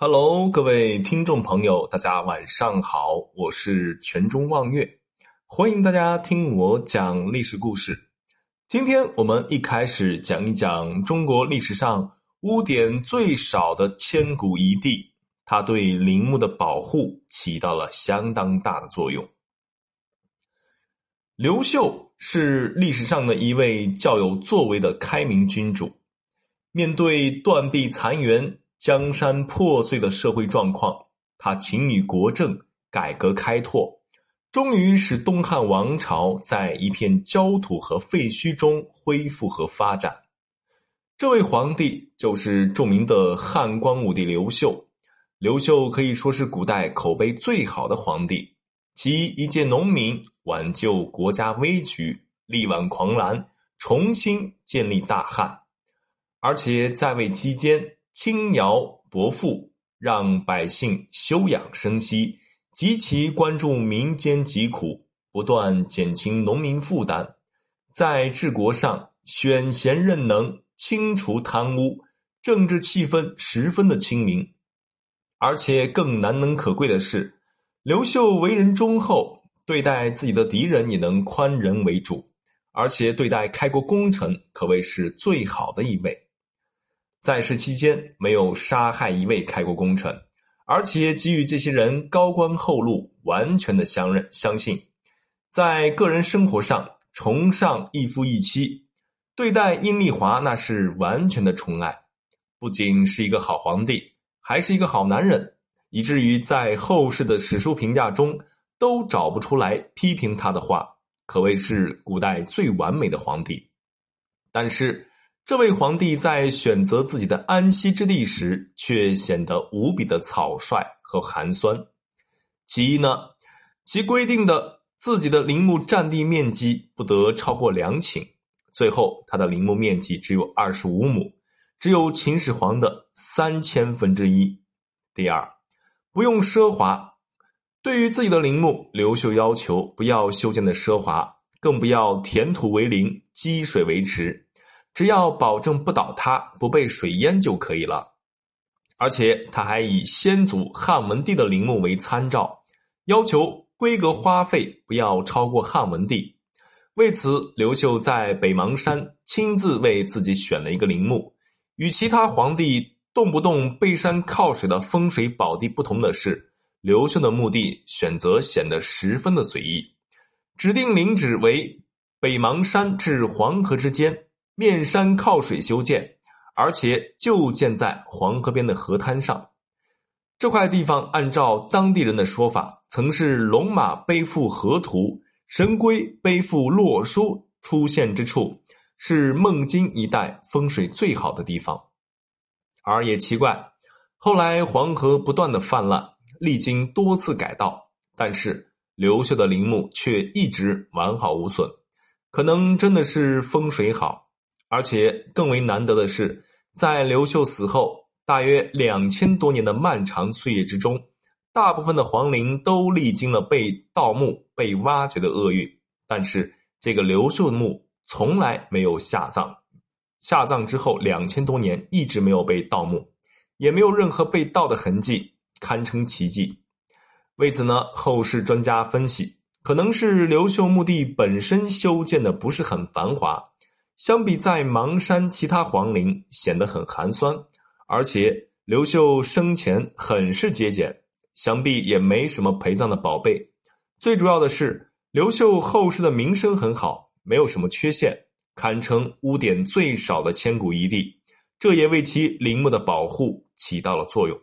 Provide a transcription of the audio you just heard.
Hello，各位听众朋友，大家晚上好，我是全中望月，欢迎大家听我讲历史故事。今天我们一开始讲一讲中国历史上污点最少的千古一帝，他对陵墓的保护起到了相当大的作用。刘秀是历史上的一位较有作为的开明君主，面对断壁残垣。江山破碎的社会状况，他勤于国政，改革开拓，终于使东汉王朝在一片焦土和废墟中恢复和发展。这位皇帝就是著名的汉光武帝刘秀。刘秀可以说是古代口碑最好的皇帝，其一介农民挽救国家危局，力挽狂澜，重新建立大汉，而且在位期间。轻徭薄赋，让百姓休养生息，极其关注民间疾苦，不断减轻农民负担。在治国上选贤任能，清除贪污，政治气氛十分的清明。而且更难能可贵的是，刘秀为人忠厚，对待自己的敌人也能宽仁为主，而且对待开国功臣可谓是最好的一位。在世期间，没有杀害一位开国功臣，而且给予这些人高官厚禄，完全的相认相信。在个人生活上，崇尚一夫一妻，对待阴丽华那是完全的宠爱。不仅是一个好皇帝，还是一个好男人，以至于在后世的史书评价中都找不出来批评他的话，可谓是古代最完美的皇帝。但是。这位皇帝在选择自己的安息之地时，却显得无比的草率和寒酸。其一呢，其规定的自己的陵墓占地面积不得超过两顷，最后他的陵墓面积只有二十五亩，只有秦始皇的三千分之一。第二，不用奢华，对于自己的陵墓，刘秀要求不要修建的奢华，更不要填土为陵、积水为池。只要保证不倒塌、不被水淹就可以了，而且他还以先祖汉文帝的陵墓为参照，要求规格花费不要超过汉文帝。为此，刘秀在北邙山亲自为自己选了一个陵墓。与其他皇帝动不动背山靠水的风水宝地不同的是，刘秀的墓地选择显得十分的随意，指定陵址为北邙山至黄河之间。面山靠水修建，而且就建在黄河边的河滩上。这块地方按照当地人的说法，曾是龙马背负河图、神龟背负洛书出现之处，是孟津一带风水最好的地方。而也奇怪，后来黄河不断的泛滥，历经多次改道，但是留下的陵墓却一直完好无损，可能真的是风水好。而且更为难得的是，在刘秀死后大约两千多年的漫长岁月之中，大部分的皇陵都历经了被盗墓、被挖掘的厄运。但是这个刘秀墓从来没有下葬，下葬之后两千多年一直没有被盗墓，也没有任何被盗的痕迹，堪称奇迹。为此呢，后世专家分析，可能是刘秀墓地本身修建的不是很繁华。相比在邙山其他皇陵显得很寒酸，而且刘秀生前很是节俭，想必也没什么陪葬的宝贝。最主要的是，刘秀后世的名声很好，没有什么缺陷，堪称污点最少的千古一帝，这也为其陵墓的保护起到了作用。